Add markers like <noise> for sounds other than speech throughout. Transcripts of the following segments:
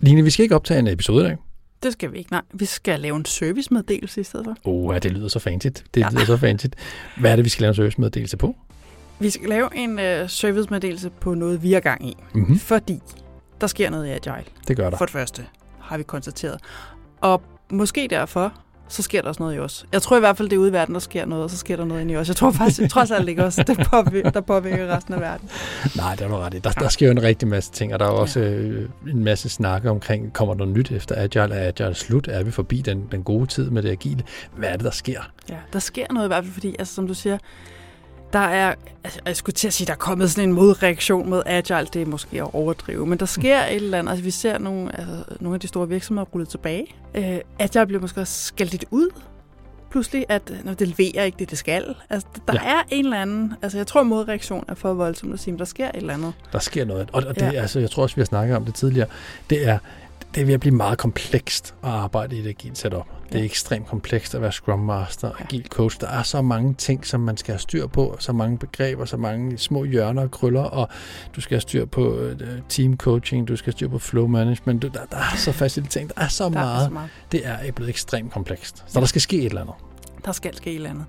Line, vi skal ikke optage en episode i dag. Det skal vi ikke, nej. Vi skal lave en servicemeddelelse i stedet for. Oh, ja, det lyder så fancy. Det ja. lyder så fancy. Hvad er det, vi skal lave en servicemeddelelse på? Vi skal lave en uh, servicemeddelelse på noget, vi er gang i. Mm-hmm. Fordi der sker noget i Agile. Det gør der. For det første, har vi konstateret. Og måske derfor, så sker der også noget i os. Jeg tror i hvert fald, det er ude i verden, der sker noget, og så sker der noget inde i os. Jeg tror faktisk, <laughs> trods alt ikke også, det påvirker, der påvirker resten af verden. Nej, det er du ret i. Der, der sker jo en rigtig masse ting, og der er også øh, en masse snakke omkring, kommer der nyt efter Agile? Er Agile slut? Er vi forbi den, den gode tid med det agile? Hvad er det, der sker? Ja, der sker noget i hvert fald, fordi, altså, som du siger, der er, altså, jeg skulle til at sige, der er kommet sådan en modreaktion mod Agile, det er måske at overdrive, men der sker et eller andet, altså vi ser nogle, altså, nogle af de store virksomheder rullet tilbage. Uh, Agile bliver måske også skældt lidt ud, pludselig, at når det leverer ikke det, det skal. Altså, der ja. er en eller anden, altså jeg tror modreaktion er for voldsomt at sige, men der sker et eller andet. Der sker noget, og, og det, ja. altså, jeg tror også, vi har snakket om det tidligere, det er, det er ved at blive meget komplekst at arbejde i et agilt setup. Det er ja. ekstremt komplekst at være Scrum Master, agil coach. Der er så mange ting, som man skal have styr på, så mange begreber, så mange små hjørner og krøller, og du skal have styr på uh, team coaching, du skal have styr på flow management. Der, der er så facilitering, der er så, der meget. Er så meget. Det er blevet ekstremt komplekst. Så ja. der skal ske et eller andet. Der skal ske et eller andet.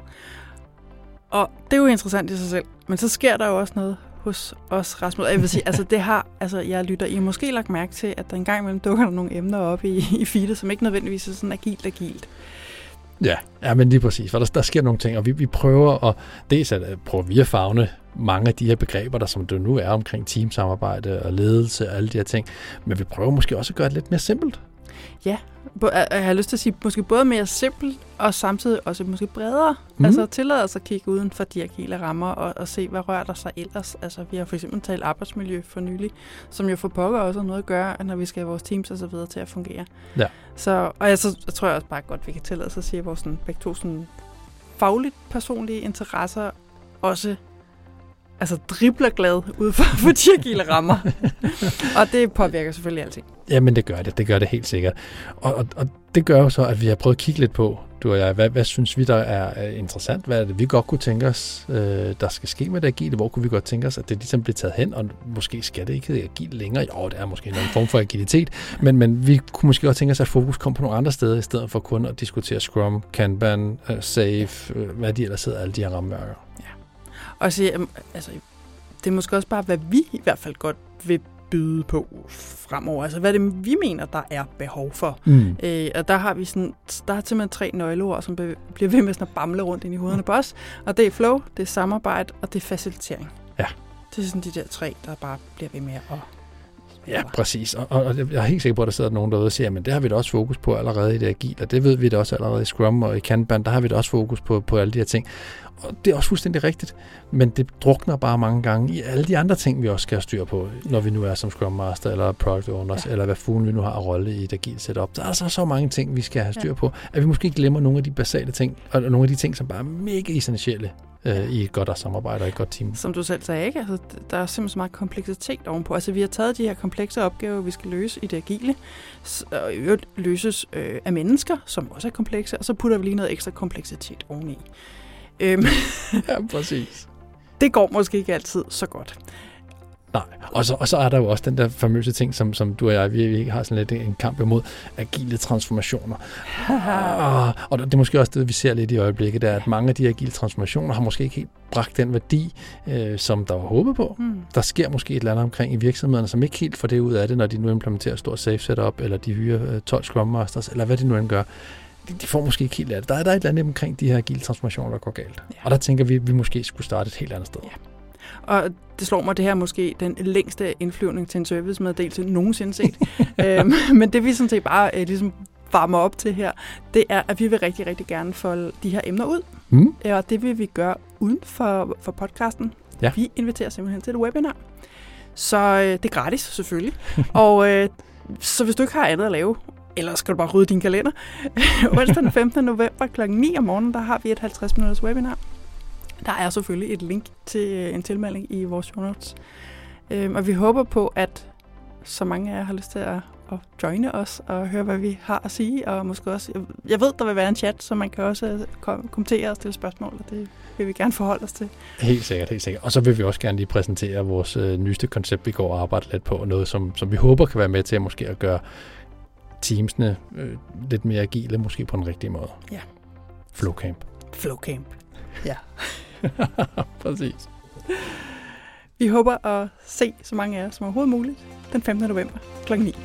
Og det er jo interessant i sig selv, men så sker der jo også noget hos os, Rasmus. Jeg vil sige, altså det har, altså jeg lytter, I har måske lagt mærke til, at der engang imellem dukker der nogle emner op i, i feedet, som ikke nødvendigvis er sådan agilt agilt. Ja, ja, men lige præcis, for der, der sker nogle ting, og vi, vi prøver at, dels at øh, prøve vi at fagne mange af de her begreber, der som det nu er omkring teamsamarbejde og ledelse og alle de her ting, men vi prøver måske også at gøre det lidt mere simpelt. Ja, jeg har lyst til at sige, måske både mere simpelt og samtidig også måske bredere. Mm. Altså tillade os at kigge uden for de agile rammer og, og se, hvad rører der sig ellers. Altså vi har for eksempel talt arbejdsmiljø for nylig, som jo for pokker også noget at gøre, når vi skal have vores teams og så videre til at fungere. Ja. Så, og jeg, så, jeg tror jeg også bare godt, vi kan tillade os at sige, at vores sådan, begge to sådan, fagligt personlige interesser også altså dribler glad ud for, <laughs> for de rammer. og det påvirker selvfølgelig alting. Jamen det gør det, det gør det helt sikkert. Og, og, og det gør jo så, at vi har prøvet at kigge lidt på, du og jeg, hvad, hvad synes vi, der er interessant? Hvad er det, vi godt kunne tænke os, øh, der skal ske med det agile? Hvor kunne vi godt tænke os, at det ligesom bliver taget hen? Og måske skal det ikke hedde agil længere. Jo, det er måske en form for agilitet. Men, men vi kunne måske godt tænke os, at fokus kom på nogle andre steder, i stedet for kun at diskutere Scrum, Kanban, uh, Safe, uh, hvad de ellers hedder, alle de her rammeværker. Og så, altså, det er måske også bare, hvad vi i hvert fald godt vil byde på fremover. Altså, hvad det vi mener, der er behov for. Mm. Øh, og der har vi sådan, der er simpelthen tre nøgleord, som bliver ved med sådan at bamle rundt ind i hovederne på os. Og det er flow, det er samarbejde, og det er facilitering. Ja. Det er sådan de der tre, der bare bliver ved med at Ja, præcis. Og, og jeg er helt sikker på, at der sidder nogen derude og siger, men det har vi da også fokus på allerede i det agile, og det ved vi da også allerede i Scrum og i Kanban, der har vi da også fokus på, på alle de her ting. Og det er også fuldstændig rigtigt, men det drukner bare mange gange i alle de andre ting, vi også skal have styr på, når vi nu er som Scrum Master eller Product Owners, ja. eller hvad fuglen vi nu har at rolle i et agilt setup. Der er altså så mange ting, vi skal have styr på, at vi måske glemmer nogle af de basale ting, og nogle af de ting, som bare er mega essentielle øh, i et godt samarbejde og et godt team. Som du selv sagde, ikke? Altså, der er simpelthen så meget kompleksitet ovenpå. Altså, vi har taget de her komplekse opgaver, vi skal løse i det agile, og i løses øh, af mennesker, som også er komplekse, og så putter vi lige noget ekstra kompleksitet oveni. Øhm, <laughs> ja, præcis. Det går måske ikke altid så godt. Nej, og så, og så er der jo også den der famøse ting, som, som du og jeg, vi, vi har sådan lidt en kamp imod, agile transformationer. og, <laughs> og det er måske også det, vi ser lidt i øjeblikket, det er, at mange af de agile transformationer har måske ikke helt bragt den værdi, øh, som der var håbet på. Mm. Der sker måske et eller andet omkring i virksomhederne, som ikke helt får det ud af det, når de nu implementerer stort safe setup, eller de hyrer 12 Scrum Masters, eller hvad de nu end gør de, de får måske ikke helt af det. Der er, der er et eller andet omkring de her agile transformationer, der går galt. Ja. Og der tænker vi, at vi måske skulle starte et helt andet sted. Ja. Og det slår mig, det her måske den længste indflyvning til en servicemeddelelse nogensinde set. <laughs> øhm, men det vi sådan set bare øh, ligesom varmer op til her, det er, at vi vil rigtig, rigtig gerne folde de her emner ud. Mm. Og det vil vi gøre uden for, for podcasten. Ja. Vi inviterer simpelthen til et webinar. Så øh, det er gratis, selvfølgelig. <laughs> og øh, så hvis du ikke har andet at lave, eller skal du bare rydde din kalender? <laughs> Onsdag den 15. november kl. 9 om morgenen, der har vi et 50 minutters webinar. Der er selvfølgelig et link til øh, en tilmelding i vores show notes. Øhm, og vi håber på, at så mange af jer har lyst til at, at joine os og høre, hvad vi har at sige. Og måske også, jeg, jeg ved, der vil være en chat, så man kan også kom, kommentere og stille spørgsmål, og det vil vi gerne forholde os til. Helt sikkert, helt sikkert. Og så vil vi også gerne lige præsentere vores øh, nyeste koncept, vi går og arbejder lidt på. Noget, som, som vi håber kan være med til at måske at gøre teamsene øh, lidt mere agile, måske på en rigtig måde. Ja. Flowcamp. Flowcamp. Ja. <laughs> Præcis. Vi håber at se så mange af jer som overhovedet muligt den 15. november kl. 9.